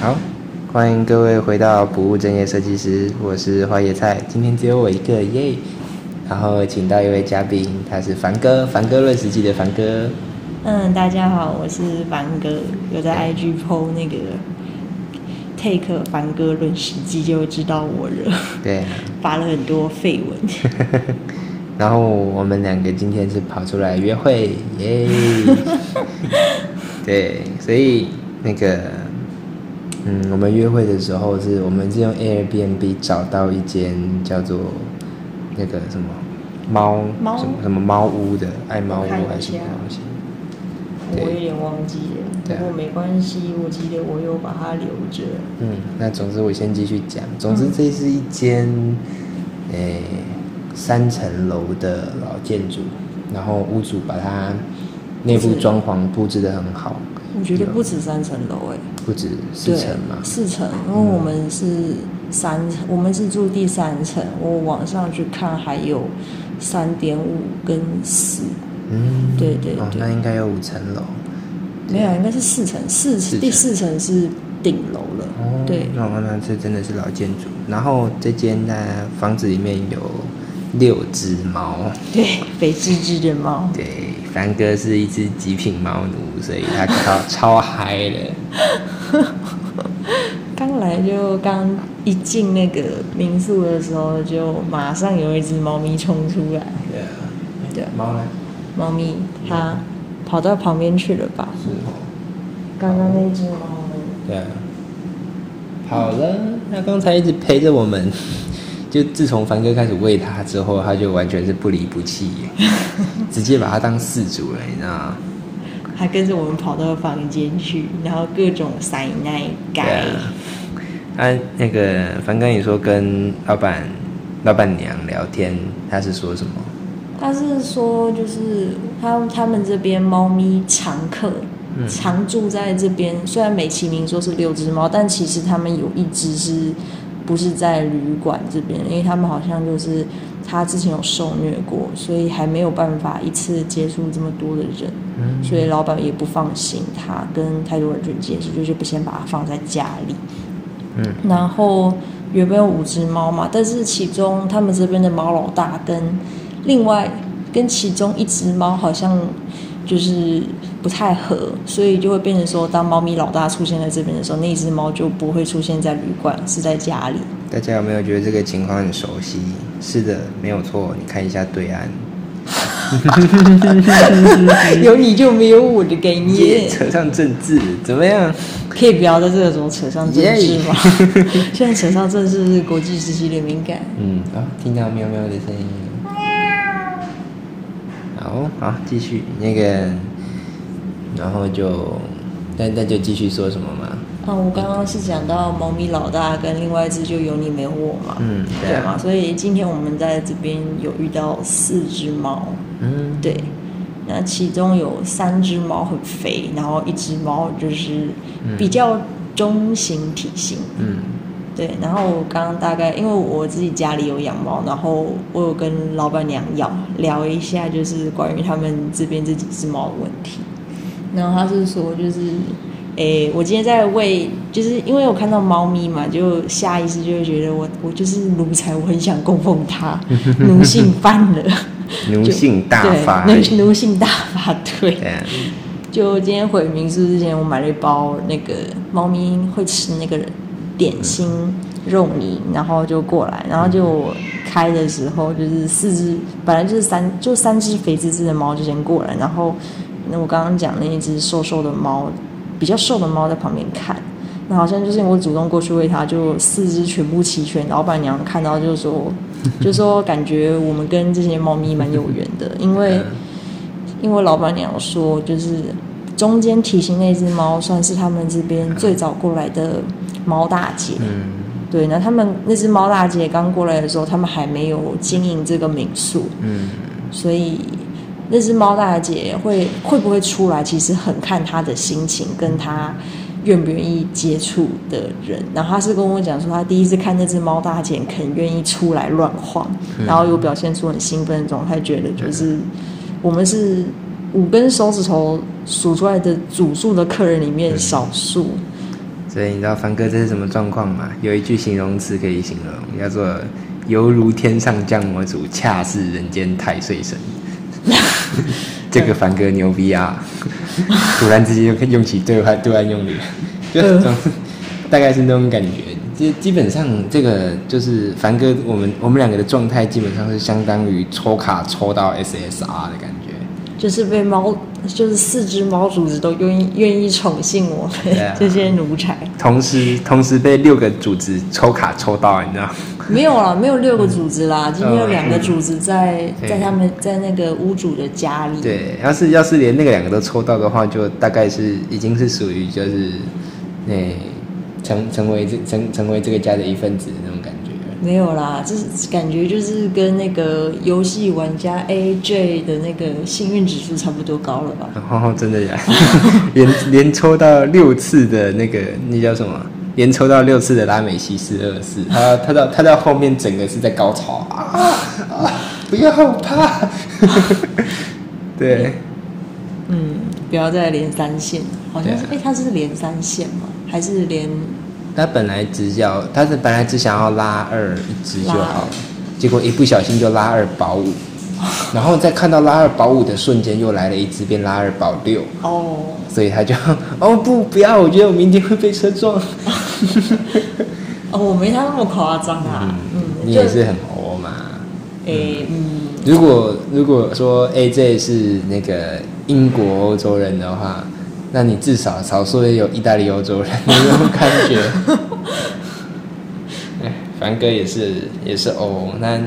好，欢迎各位回到不务正业设计师，我是花椰菜，今天只有我一个耶。然后请到一位嘉宾，他是凡哥，凡哥论实际的凡哥。嗯，大家好，我是凡哥，有在 IG PO 那个 take 凡哥论实际就知道我了。对，发了很多绯闻。然后我们两个今天是跑出来约会耶。对，所以那个，嗯，我们约会的时候是我们是用 Airbnb 找到一间叫做那个什么猫猫什么什么猫屋的爱猫屋还是什么东西？我有点忘记了，不过没关系，我记得我有把它留着。嗯，那总之我先继续讲。总之，这是一间诶、三层楼的老建筑，然后屋主把它内部装潢布置的很好，我觉得不止三层楼哎，不止四层嘛。四层，因为我们是三，我们是住第三层，我网上去看还有三点五跟四，嗯，对对哦，那应该有五层楼。没有，应该是四层，四四层第四层是顶楼了。哦，对，那那这真的是老建筑。然后这间呢，房子里面有六只猫。对，肥滋滋的猫。对，凡哥是一只极品猫奴，所以他超超嗨的。刚来就刚一进那个民宿的时候，就马上有一只猫咪冲出来。对啊，对啊，猫呢？猫咪它跑到旁边去了吧？是哦。刚刚那只猫呢？对啊。好了，那刚才一直陪着我们，就自从凡哥开始喂它之后，它就完全是不离不弃，直接把它当饲主了，你知道吗？还跟着我们跑到房间去，然后各种塞奶对盖。啊。啊，那个凡哥，你说跟老板、老板娘聊天，他是说什么？他是说，就是他他们这边猫咪常客，嗯常住在这边。虽然美其名说是六只猫，但其实他们有一只是不是在旅馆这边？因为他们好像就是他之前有受虐过，所以还没有办法一次接触这么多的人，嗯所以老板也不放心他跟太多人去接触，就是不先把它放在家里。嗯然后原本有五只猫嘛，但是其中他们这边的猫老大跟另外跟其中一只猫好像就是不太合，所以就会变成说，当猫咪老大出现在这边的时候，那一只猫就不会出现在旅馆，是在家里。大家有没有觉得这个情况很熟悉？是的，没有错。你看一下对岸，有你就没有我的概耶，念，扯上政治怎么样？可以不要在这个时候扯上政治吗 现在扯上政治是国际时期的敏感。嗯，啊，听到喵喵的声音了。好好，继续那个，然后就，那那就继续说什么嘛？啊，我刚刚是讲到猫咪老大跟另外一只就有你没有我嘛，嗯对啊。对嘛，所以今天我们在这边有遇到四只猫，嗯，对，那其中有三只猫很肥，然后一只猫就是比较中型体型，嗯对，然后我刚刚大概因为我自己家里有养猫，然后我有跟老板娘要聊一下，就是关于他们这边这几只猫的问题。然后他是说，就是，诶，我今天在喂，就是因为我看到猫咪嘛，就下意识就会觉得我我就是奴才，我很想供奉它，奴性 犯了，奴性大发，对，奴奴性大发，对。对啊，就今天回民宿之前，我买了一包那个猫咪会吃那个点心肉泥，然后就过来，然后就我开的时候就是四只，本来就是三就三只肥滋滋的猫就先过来，然后那我刚刚讲那一只瘦瘦的猫，比较瘦的猫在旁边看。那好像就是我主动过去喂它，就四只全部齐全。老板娘看到就说，就说感觉我们跟这些猫咪蛮有缘的，因为因为老板娘说，就是中间体型那只猫算是他们这边最早过来的猫大姐。嗯对，那他们那只猫大姐刚过来的时候，他们还没有经营这个民宿，嗯所以那只猫大姐会会不会出来，其实很看她的心情跟她愿不愿意接触的人。然后她是跟我讲说，她第一次看那只猫大姐肯愿意出来乱晃，然后有表现出很兴奋的状态，觉得就是我们是五根手指头数出来的主数的客人里面少数。所以你知道凡哥这是什么状况吗？有一句形容词可以形容，叫做犹如天上降魔主，恰似人间太岁神。这个凡哥牛逼啊！突然之间就用起对话对外用语，就这种大概是那种感觉。基基本上这个就是凡哥，我们我们两个的状态基本上是相当于抽卡抽到 SSR 的感觉。就是被猫，就是四只猫主子都愿意愿意宠幸我们、啊 这些奴才。同时同时被六个主子抽卡抽到，你知道吗？没有啦，没有六个主子啦，今天有两个主子在嗯在他们在那个屋主的家里。对，要是要是连那个两个都抽到的话，就大概是已经是属于就是那、成成为这成成为这个家的一份子的那种。没有啦，这是感觉就是跟那个游戏玩家 AJ 的那个幸运指数差不多高了吧？真的呀，连连抽到六次的那个那叫什么？连抽到六次的拉美西斯二世，他他到他到后面整个是在高潮啊啊！不要怕，对，嗯，不要再连三线，好像是哎、他是连三线吗？还是连他本来只要他是本来只想要拉二一只就拉好，结果一不小心就拉二保五，然后在看到拉二保五的瞬间又来了一只变拉二保六，哦？所以他就 哦不不要，我觉得我明天会被车撞。哦，我没他那么夸张啊。你也是很欧嘛。诶、嗯，如果如果说 AJ 是那个英国欧洲人的话，那你至少少数也有意大利欧洲人那种感觉。哎，凡哥也是也是欧，那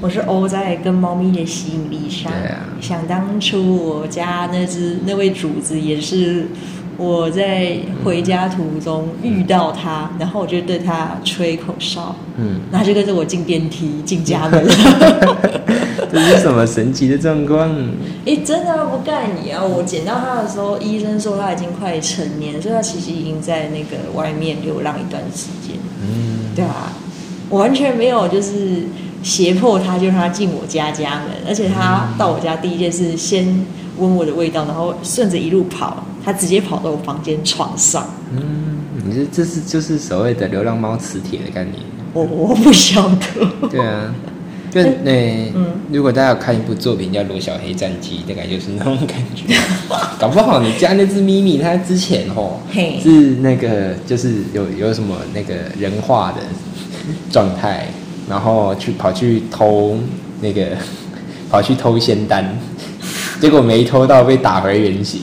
我是欧在跟猫咪的吸引力上。对啊想当初我家那只那位主子也是我在回家途中遇到他，然后我就对他吹口哨，嗯，然后就跟着我进电梯进家门。这是什么神奇的状况？哎、真的啊不盖你啊！我捡到他的时候，医生说他已经快成年，所以他其实已经在那个外面流浪一段时间。嗯，对啊，我完全没有就是胁迫他，就让他进我家家门，而且他到我家第一件事先闻我的味道，然后顺着一路跑，他直接跑到我房间床上。嗯，你这这是就是所谓的流浪猫磁铁的概念。我我不晓得，对啊，就那、嗯如果大家有看一部作品叫《罗小黑战记》，大概就是那种感觉。搞不好你家那只咪咪，它之前哦嘿是那个就是有有什么那个人化的状态，然后去跑去偷那个 跑去偷仙丹，结果没偷到被打回原形。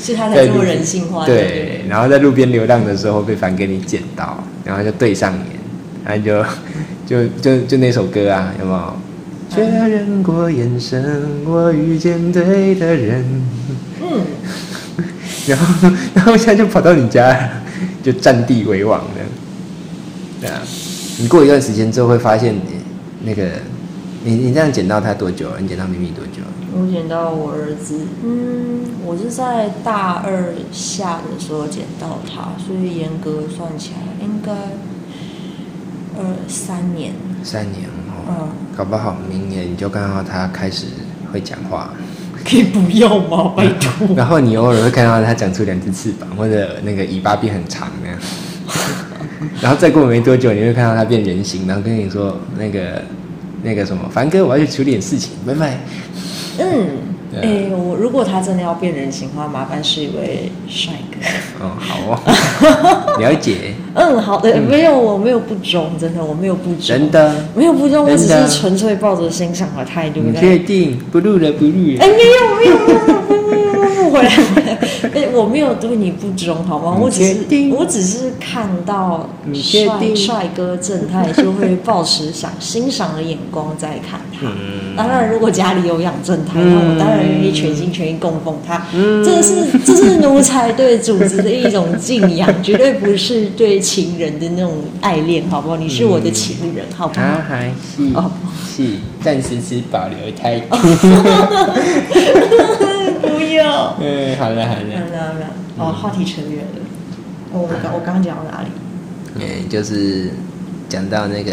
是他才这么人性化。对然后在路边流浪的时候被反给你捡到，然后就对上眼，然后就 就就就那首歌啊，有没有？确认过眼神，我遇见对的人，嗯，然后然后现在就跑到你家，就占地为王了，对啊。你过一段时间之后会发现，你那个你你这样捡到它多久了？你捡到咪咪多久了？我捡到我儿子，嗯，我是在大二下的时候捡到他，所以严格算起来应该二三年。三年哦，嗯，搞不好明年你就看到他开始会讲话。可以不要吗？拜托。然后你偶尔会看到它长出两只翅膀，或者那个尾巴变很长那样。然后再过没多久，你会看到它变人形，然后跟你说那个那个什么，凡哥，我要去处理点事情，拜拜。嗯，哎、我如果他真的要变人形的话，麻烦是一位帅哥。哦，好哦，了解，嗯，好的，没有，我没有不忠，真的，我没有不忠，真的，没有不忠，我只是纯粹抱着欣赏的态度确定？不录了，不录哎、了。没有没有没有不不回来回来，哎、我没有对你不忠好吗？你我只是我只是看到帅帅哥正太，就会抱持想欣赏的眼光在看他。嗯当然，如果家里有养正太，嗯那我当然愿意全心全意供奉他。嗯这是这是奴才对主子的一种敬仰，绝对不是对情人的那种爱恋，好不好？你是我的情人，好不好？他还是哦是暂时只保留态度。不要。嗯，好了好了。没有没有没有，哦，话题扯远了。哦，我刚我刚刚讲到哪里？嗯，就是讲到那个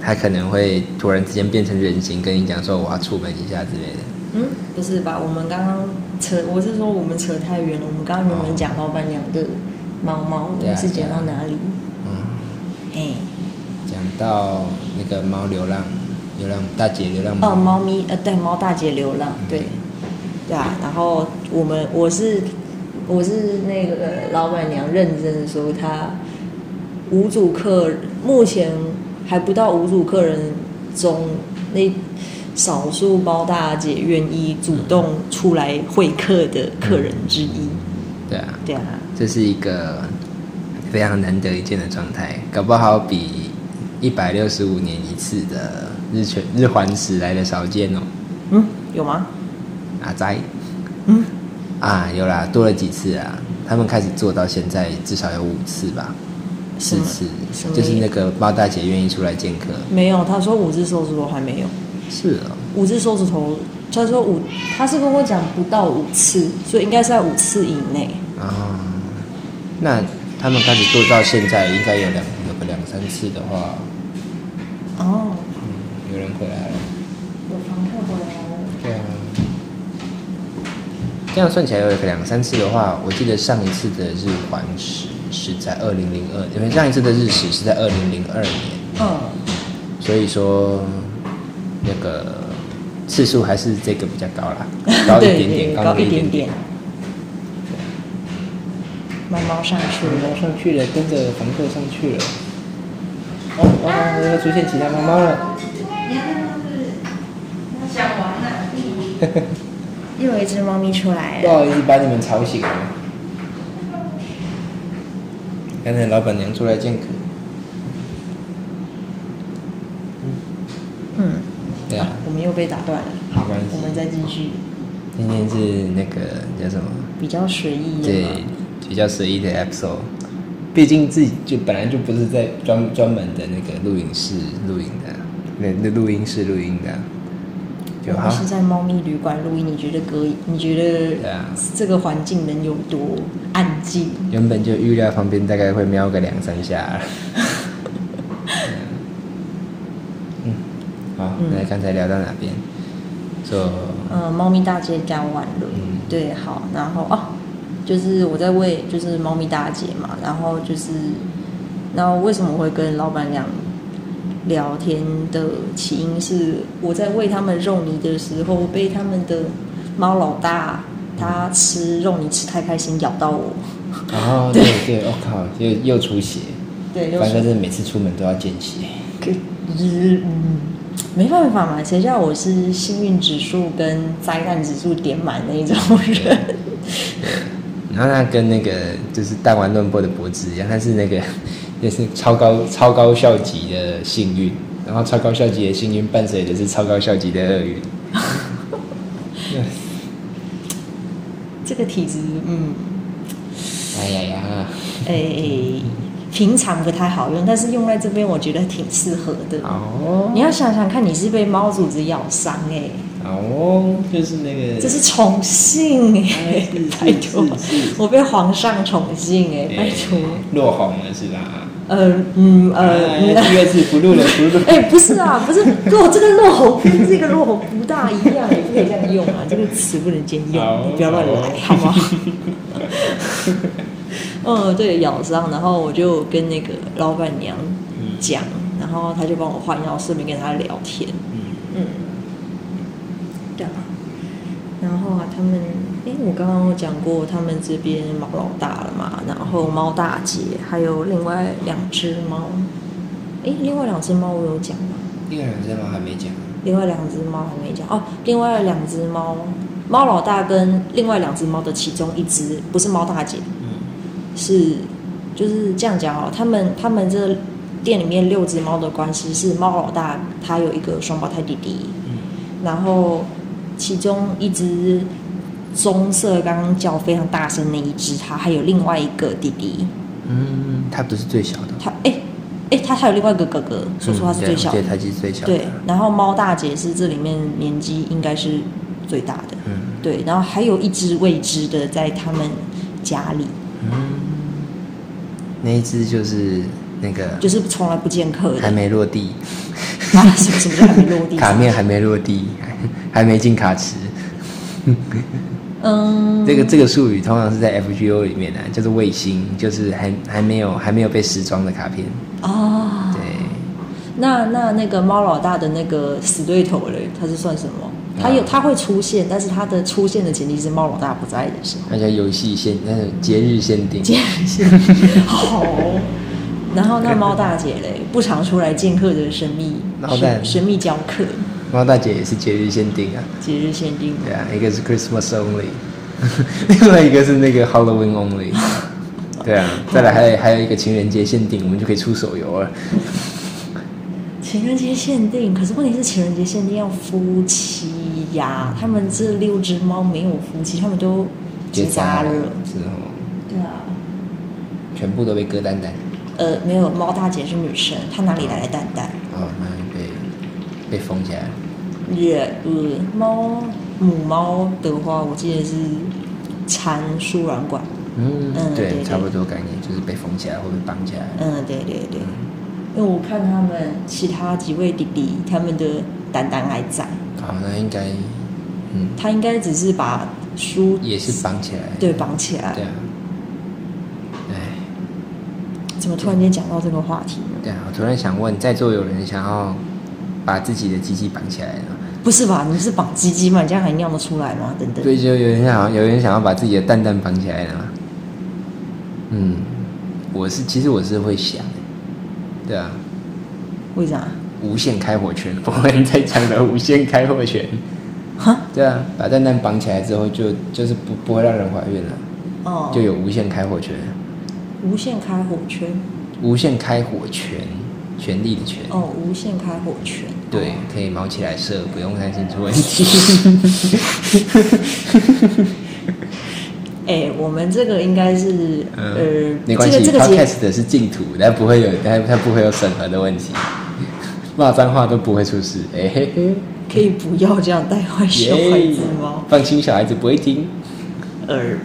他可能会突然之间变成人形，跟你讲说我要出门一下之类的。嗯，不是吧？我们刚刚扯，我是说我们扯太远了。我们刚刚原本讲老板娘的猫猫，我们是讲到哪里？嗯，哎、讲到那个猫流浪，流浪大姐流浪哦，猫咪，呃，对，猫大姐流浪，嗯对，对啊。然后我们，我是我是那个老板娘认真的说，她五组客目前还不到五组客人中，那少数包大姐愿意主动出来会客的客人之一。对啊，对啊，这是一个非常难得一见的状态，搞不好比一百六十五年一次的日全日环食来的少见哦。嗯，有吗？阿仔嗯，啊，有啦，多了几次啊。他们开始做到现在至少有五次吧，四次就是那个猫大姐愿意出来见客。没有，他说五只手指头还没有。是哦，五只手指头，他说五，他是跟我讲不到五次，所以应该是在五次以内。啊，那他们开始做到现在，应该有两有个两三次的话，哦，嗯，有人回来了。有房客回来了。对啊，这样算起来有个两三次的话，我记得上一次的日环食是在二零零二，因为上一次的日食是在二零零二年，嗯，所以说那个次数还是这个比较高啦，高一对点点，高一点一点点。猫猫上去了，猫上去了，跟着房客上去了。哦哦，又出现其他猫猫了。想玩了。又有一只猫咪出来了。不好意思把你们吵醒了。刚才老板娘出来见客。嗯，对啊，我们又被打断了。好，没关系我们再继续，今天是那个叫什么？比较随意的对。，比较随意的 episode。毕竟自己就本来就不是在专专门的那个录影室录影的，那那录音室录音的，就好我。是在猫咪旅馆录音，你觉得隔音？你觉得这个环境能有多安静？原本就预料旁边大概会瞄个两三下。嗯，好，嗯那刚才聊到哪边？说嗯，猫咪大街讲完了，嗯对，好，然后哦，就是我在喂，就是猫咪大姐嘛，然后就是，然后为什么会跟老板娘聊天的起因是我在喂他们肉泥的时候，被他们的猫老大他吃肉泥吃太开心，咬到我，哦，对对，我、靠，又又出血，对，反正是是每次出门都要见血。可是嗯，没办法嘛，谁叫我是幸运指数跟灾难指数点满的一种人。然后他跟那个就是弹丸论破的脖子一样，他是那个也是超高超高校级的幸运，然后超高校级的幸运伴随的是超高校级的厄运。这个体质，嗯，哎呀呀，哎、平常不太好用，但是用在这边我觉得挺适合的。哦。你要想想看，你是被猫主子咬伤哎、哦，就是那个，这是宠幸哎、拜托我被皇上宠幸哎、拜托，落红了是吧？呃嗯呃，哎这个字不录了，不录了。哎、不是啊，不是落这个落红跟这个落红不大一样，也不可以这样用啊，这个词不能兼用，你不要乱来，好。吗？嗯，对，咬伤，然后我就跟那个老板娘讲，然后他就帮我换药，顺便跟他聊天，嗯。嗯，对啊，然后啊，他们，哎，我刚刚有讲过，他们这边猫老大了嘛，然后猫大姐，还有另外两只猫，哎，另外两只猫我有讲吗？另外两只猫还没讲。另外两只猫还没讲哦，另外两只猫，猫老大跟另外两只猫的其中一只不是猫大姐，嗯是就是这样讲哦，他们他们这店里面六只猫的关系是猫老大他有一个双胞胎弟弟，嗯然后其中一只棕色刚刚叫非常大声那一只，它还有另外一个弟弟，嗯，它不是最小的。他哎哎他还有另外一个哥哥，说说他是最小的嗯对，，它其实最小的。对，然后猫大姐是这里面年纪应该是最大的，嗯对，然后还有一只未知的在他们家里，嗯，那一只就是那个就是从来不见客还的没落地，啊，什么什么叫还没落地？卡面还没落地，还还没进卡池。嗯，这个这个术语通常是在 FGO 里面的、就是卫星，就是还还没有还没有被时装的卡片。哦，对，那那那个猫老大的那个死对头嘞，他是算什么？他有啊他会出现，但是他的出现的前提是猫老大不在的时候。那叫游戏限，那是节日限定。节日限定好。然后那猫大姐嘞，不常出来见客的神秘 猫大神神秘教客，猫大姐也是节日限定啊。节日限定。对啊，一个是 Christmas only，另外一个是那个 Halloween only。对啊，再来还有还有一个情人节限定，我们就可以出手游了。情人节限定，可是问题是情人节限定要夫妻呀，他们这六只猫没有夫妻，他们都结扎了。是哦，对啊，全部都被割蛋蛋。呃，没有，猫大姐是女生，她哪里来的蛋蛋？哦，那被被封起来了。也呃，猫母猫的话，我记得是缠输卵管。嗯，嗯对对差不多概念，就是被封起来或者绑起来。嗯，对对对，因为我看他们其他几位弟弟，他们的蛋蛋还在，好，那应该，嗯，他应该只是把书也是绑起来。对绑起来。对啊。哎，怎么突然间讲到这个话题呢？对啊，我突然想问，在座有人想要把自己的鸡鸡绑起来了？不是吧？你是绑鸡鸡嘛？你这样还尿得出来吗？等等。对，就有人想，有人想要把自己的蛋蛋绑起来了吗？嗯，我是，其实我是会想，对啊，为啥？无限开火权，我们在讲的无限开火权，哈？对啊，把蛋蛋绑起来之后就，就是不不会让人怀孕了，哦，就有无限开火权，无限开火圈。无限开火权，权力的权，哦，无限开火圈。对，可以毛起来射，不用担心出问题。哎、我们这个应该是、呃嗯，，没关系、这个这 p 个 o d c a 节 s t 的是净土，但不会有，它它不会有审核的问题，骂脏话都不会出事。哎、嘿嘿，可以不要这样带坏小孩子吗？放心，小孩子不会听，呃，嗯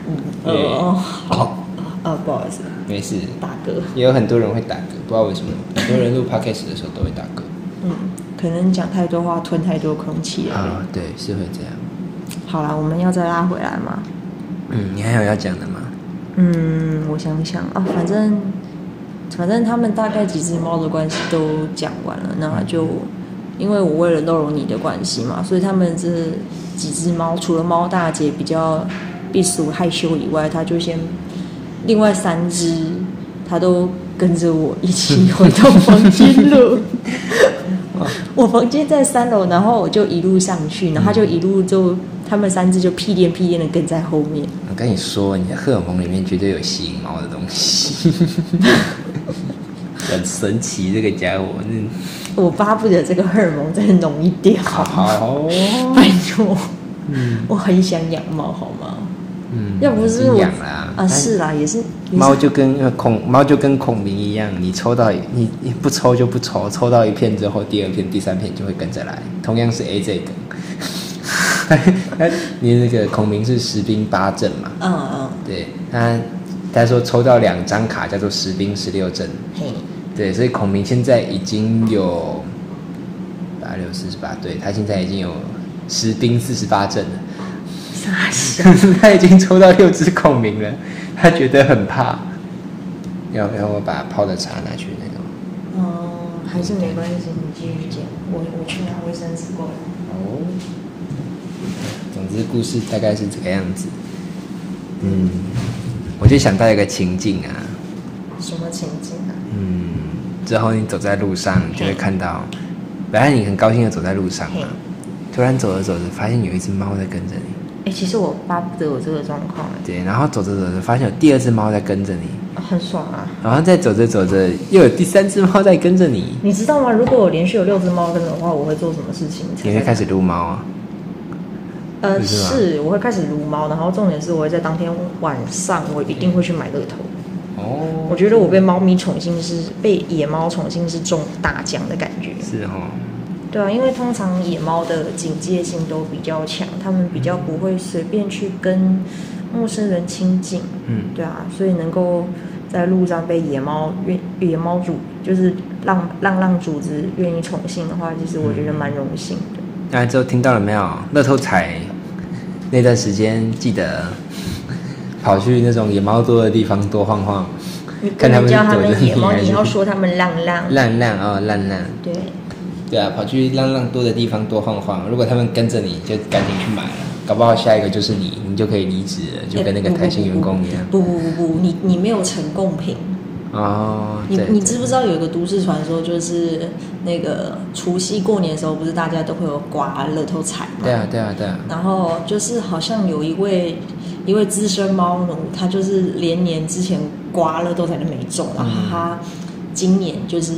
呃，耶哦，好，啊，不好意思，没事。打嗝。也有很多人会打嗝，不知道为什么，很多人录 podcast 的时候都会打嗝。嗯，可能讲太多话，吞太多空气了。啊，对，是会这样。好啦，我们要再拉回来吗？嗯，你还有要讲的吗？嗯，我想想啊，反正反正他们大概几只猫的关系都讲完了，那就因为我为了逗容你的关系嘛，所以他们这几只猫除了猫大姐比较避俗害羞以外，它就先另外三只它都跟着我一起回到房间了。我房间在三楼，然后我就一路上去，然后他就一路就他们三只就屁颠屁颠的跟在后面。我跟你说，你的荷尔蒙里面绝对有吸引猫的东西，很神奇，这个家伙，嗯，我巴不得这个荷尔蒙再浓一点，好 拜托，我很想养猫，好吗？嗯，要不是我养了啊啊，是啦，也是猫就跟呃孔猫就跟孔明一样，你抽到你你不抽就不抽，抽到一片之后，第二片、第三片就会跟着来。同样是 AJ 梗，那你那个孔明是十兵八阵嘛？嗯嗯，对，他他说抽到两张卡叫做十兵十六阵，嘿，对，所以孔明现在已经有八六四十八，对他现在已经有十兵四十八阵了。傻笑，他已经抽到六只孔明了，他觉得很怕。要要我把泡的茶拿去那个哦？嗯，还是没关系，你继续讲，我我去拿卫生纸过来。哦。总之故事大概是这个样子。嗯，我就想到一个情境啊，什么情境啊？嗯，之后你走在路上，你就会看到，本来你很高兴的走在路上嘛，突然走着走着，发现有一只猫在跟着你，哎、其实我巴不得我这个状况，对，然后走着走着，发现有第二只猫在跟着你，啊很爽啊！然后再走着走着，又有第三只猫在跟着你，你知道吗？如果我连续有六只猫跟着的话，我会做什么事情？你会开始撸猫啊？呃，是是，我会开始撸猫，然后重点是我会在当天晚上，我一定会去买乐透。哦我觉得我被猫咪宠幸是被野猫宠幸是中大奖的感觉。是哦，对啊，因为通常野猫的警戒性都比较强，它们比较不会随便去跟陌生人亲近。嗯，对啊，所以能够在路上被野猫愿野猫主就是浪浪浪主子愿意宠幸的话，其实我觉得蛮荣幸的。大家之后听到了没有？乐透彩那段时间记得跑去那种野猫多的地方多晃晃，你不看他们能叫他们野猫，你要说他们浪浪。浪浪哦浪浪。对，对啊，跑去浪浪多的地方多晃晃。如果他们跟着你，就赶紧去买了，搞不好下一个就是你，你就可以离职了，就跟那个台新员工一样。不不不不，你你没有成贡品。哦，你你知不知道有一个都市传说，就是那个除夕过年的时候，不是大家都会有刮乐透彩吗？对啊对啊对啊，然后就是好像有一位一位资深猫奴，他就是连年之前刮乐透彩都没中，然后他今年就是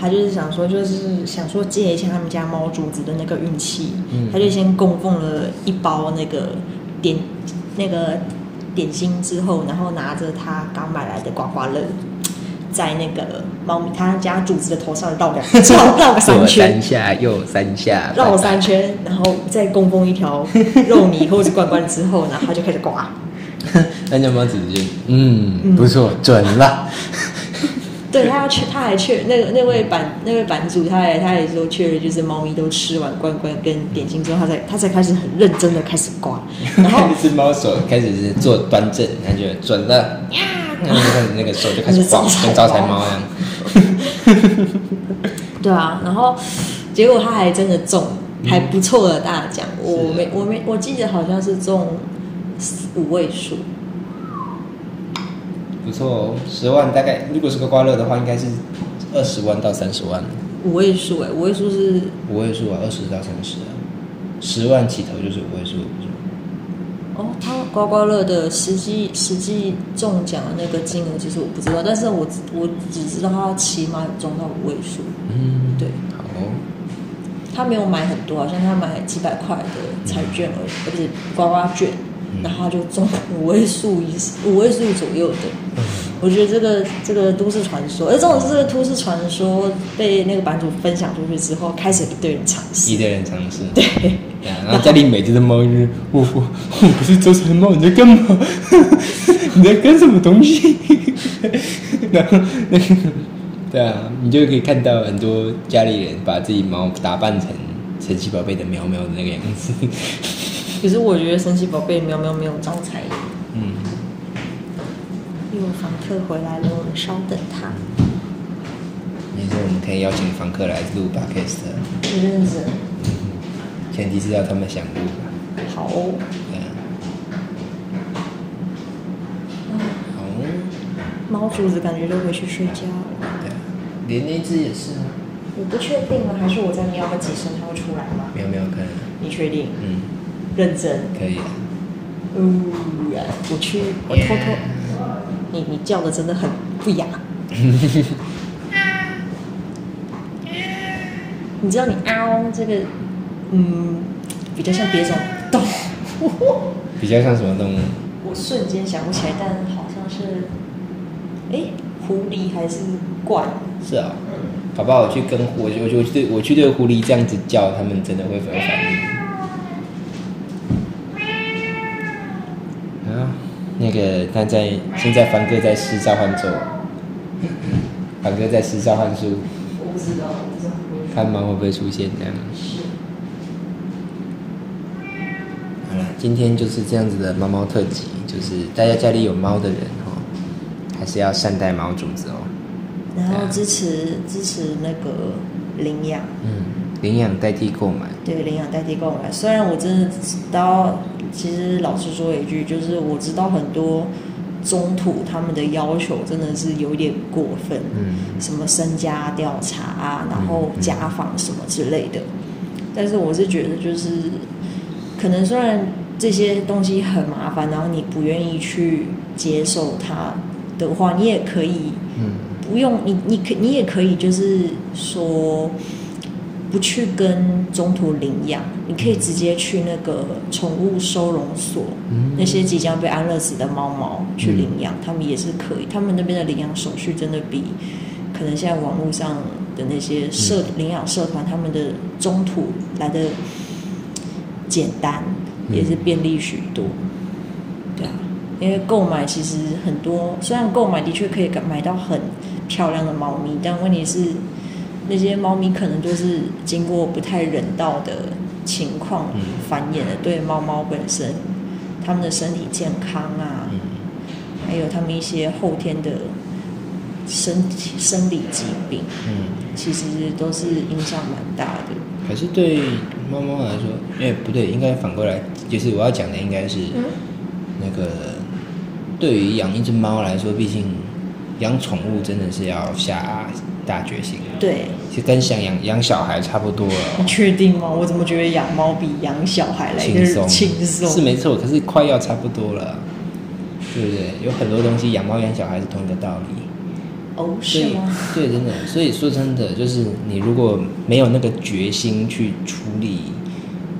他就是想说，就是想说借一下他们家猫主子的那个运气，嗯他就先供奉了一包那个点那个点心之后，然后拿着他刚买来的刮刮乐。在那个猫咪他家主子的头上绕两 绕绕个三左圈三，下又三下，绕三圈，然后再供奉一条肉泥或者是罐罐之后，然后他就开始刮。那家猫子就嗯不错，准了。对他要确，他还确那个那位版那位版主，他还他也说确认，就是猫咪都吃完罐罐跟点心之后，他才他才开始很认真的开始刮，然后那只猫手开始是做端正，他就准了，然后就开始那个手就开始刮，跟招财猫一样。对啊，然后结果他还真的中，还不错的大奖，我没我没我记得好像是中五位数，不错哦，十万大概，如果是个刮乐的话，应该是二十万到三十万，五位数哎，五位数是五位数啊，二十到三十啊，十万起头就是五位数，哦，他刮刮乐的实际实际中奖的那个金额，其实我不知道，但是我只我只知道他起码有中到五位数。嗯，对，好哦，他没有买很多，好像他买几百块的彩券而已，而，不是刮刮券，然后就中五位数以五位数左右的。我觉得这个这个都市传说，而这种这个都市传说被那个版主分享出去之后，开始有一堆人尝试。一堆人尝试，对，对啊，然后家里每只的猫就是我我我不是招财猫，你在干嘛？你在干什么东西？然后那个对啊，你就可以看到很多家里人把自己猫打扮成神奇宝贝的喵喵的那个样子。可是我觉得神奇宝贝喵喵没有招财。嗯，又有房客回来了，我们稍等他。也是我们可以邀请房客来录 podcast，的认真，前提是要他们想录吧。好哦。对啊，好哦，猫主子感觉都回去睡觉了。对啊，连那只也是啊，我不确定啊，还是我在喵个几声，它会出来吗？喵喵可能，你确定？嗯，认真。可以啊。嗯，我去，我偷偷。你你叫的真的很不雅。你知道你嗷这个，嗯，比较像别种动物。比较像什么动物？我瞬间想不起来，但好像是，哎，狐狸还是怪？是啊、好不好？我去跟我我我去对我去对狐狸这样子叫，他们真的会有反应。那个他在现在凡哥在施召唤咒，凡哥在施召唤术，我不知道，我不知道。看猫会不会出现这样。好了，今天就是这样子的猫猫特辑，就是大家家里有猫的人哦，还是要善待猫主子哦。然后支持支持那个领养，嗯，领养代替购买。对，领养代替购买。虽然我真的知道，其实老实说一句，就是我知道很多中途他们的要求真的是有点过分，嗯什么身家调查啊，然后嗯家访什么之类的。但是我是觉得，就是可能虽然这些东西很麻烦，然后你不愿意去接受它的话，你也可以嗯不用你，你可你也可以就是说不去跟中途领养，你可以直接去那个宠物收容所，嗯那些即将被安乐死的猫猫去领养，他们也是可以。他们那边的领养手续真的比可能现在网络上的那些社、领养社团他们的中途来的简单，嗯也是便利许多。对啊，因为购买其实很多，虽然购买的确可以买到很漂亮的猫咪，但问题是那些猫咪可能就是经过不太人道的情况嗯。繁衍的对猫猫本身，它们的身体健康啊，嗯，还有它们一些后天的身体生理疾病，嗯，其实都是影响蛮大的。可是对猫猫来说，哎、不对，应该反过来，就是我要讲的应该是嗯。那个，对于养一只猫来说，毕竟养宠物真的是要下大决心，对，其实跟想养养小孩差不多了你，确定吗？我怎么觉得养猫比养小孩来的轻松，轻松？是没错，可是快要差不多了，对不对？有很多东西养猫养小孩是同一个道理。哦，是吗？对，真的，所以说真的，就是你如果没有那个决心去处理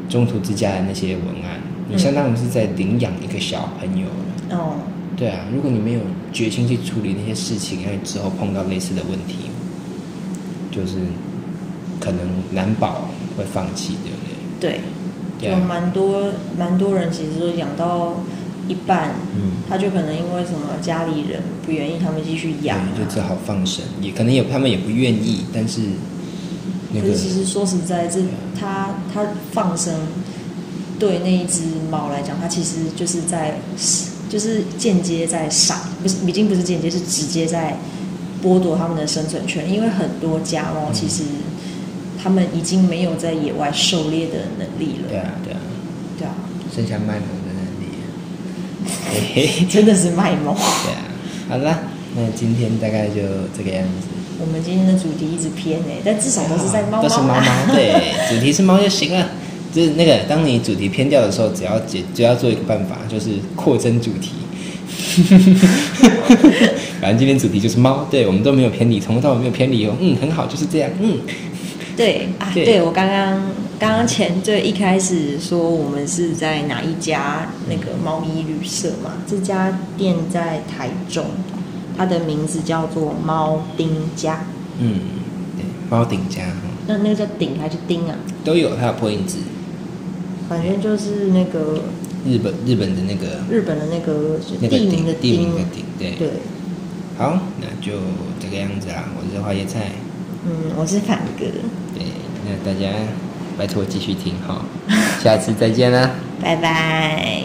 中途之家的那些文案，你嗯相当于是在领养一个小朋友了。哦，对啊，如果你没有决心去处理那些事情，然后之后碰到类似的问题，就是可能难保会放弃，对不对？对，对。啊就蛮多蛮多人其实说养到一半，嗯，他就可能因为什么家里人不愿意他们继续养、啊，就只好放生，也可能也他们也不愿意，但是那个可是其实说实在，这他他放生对那一只猫来讲，它其实就是在就是间接在杀，不是已经不是间接，是直接在剥夺他们的生存权。因为很多家猫嗯其实他们已经没有在野外狩猎的能力了，对啊对啊，对啊，剩下卖萌的能力。真的是卖萌。对啊，好啦，那今天大概就这个样子。我们今天的主题一直偏哎，但至少都是在猫猫都是猫猫，对，主题是猫就行了。就是那个，当你主题偏掉的时候，只要解，只要做一个办法，就是扩增主题。反正今天主题就是猫，对我们都没有偏离，从头到尾没有偏离哦。嗯，很好，就是这样。嗯，对啊，对对我刚刚刚刚前最一开始说我们是在哪一家那个猫咪旅社嘛？这家店在台中，它的名字叫做猫丁家。嗯，对，猫顶家那那个叫顶还是丁啊？都有，它有破音字，反正就是那个日本日本的那个日本的那个那个地名的顶地名的丁。顶，对。对，好，那就这个样子啦。我是花椰菜，嗯，我是反哥，对，那大家拜托继续听哈，下次再见啦。拜拜。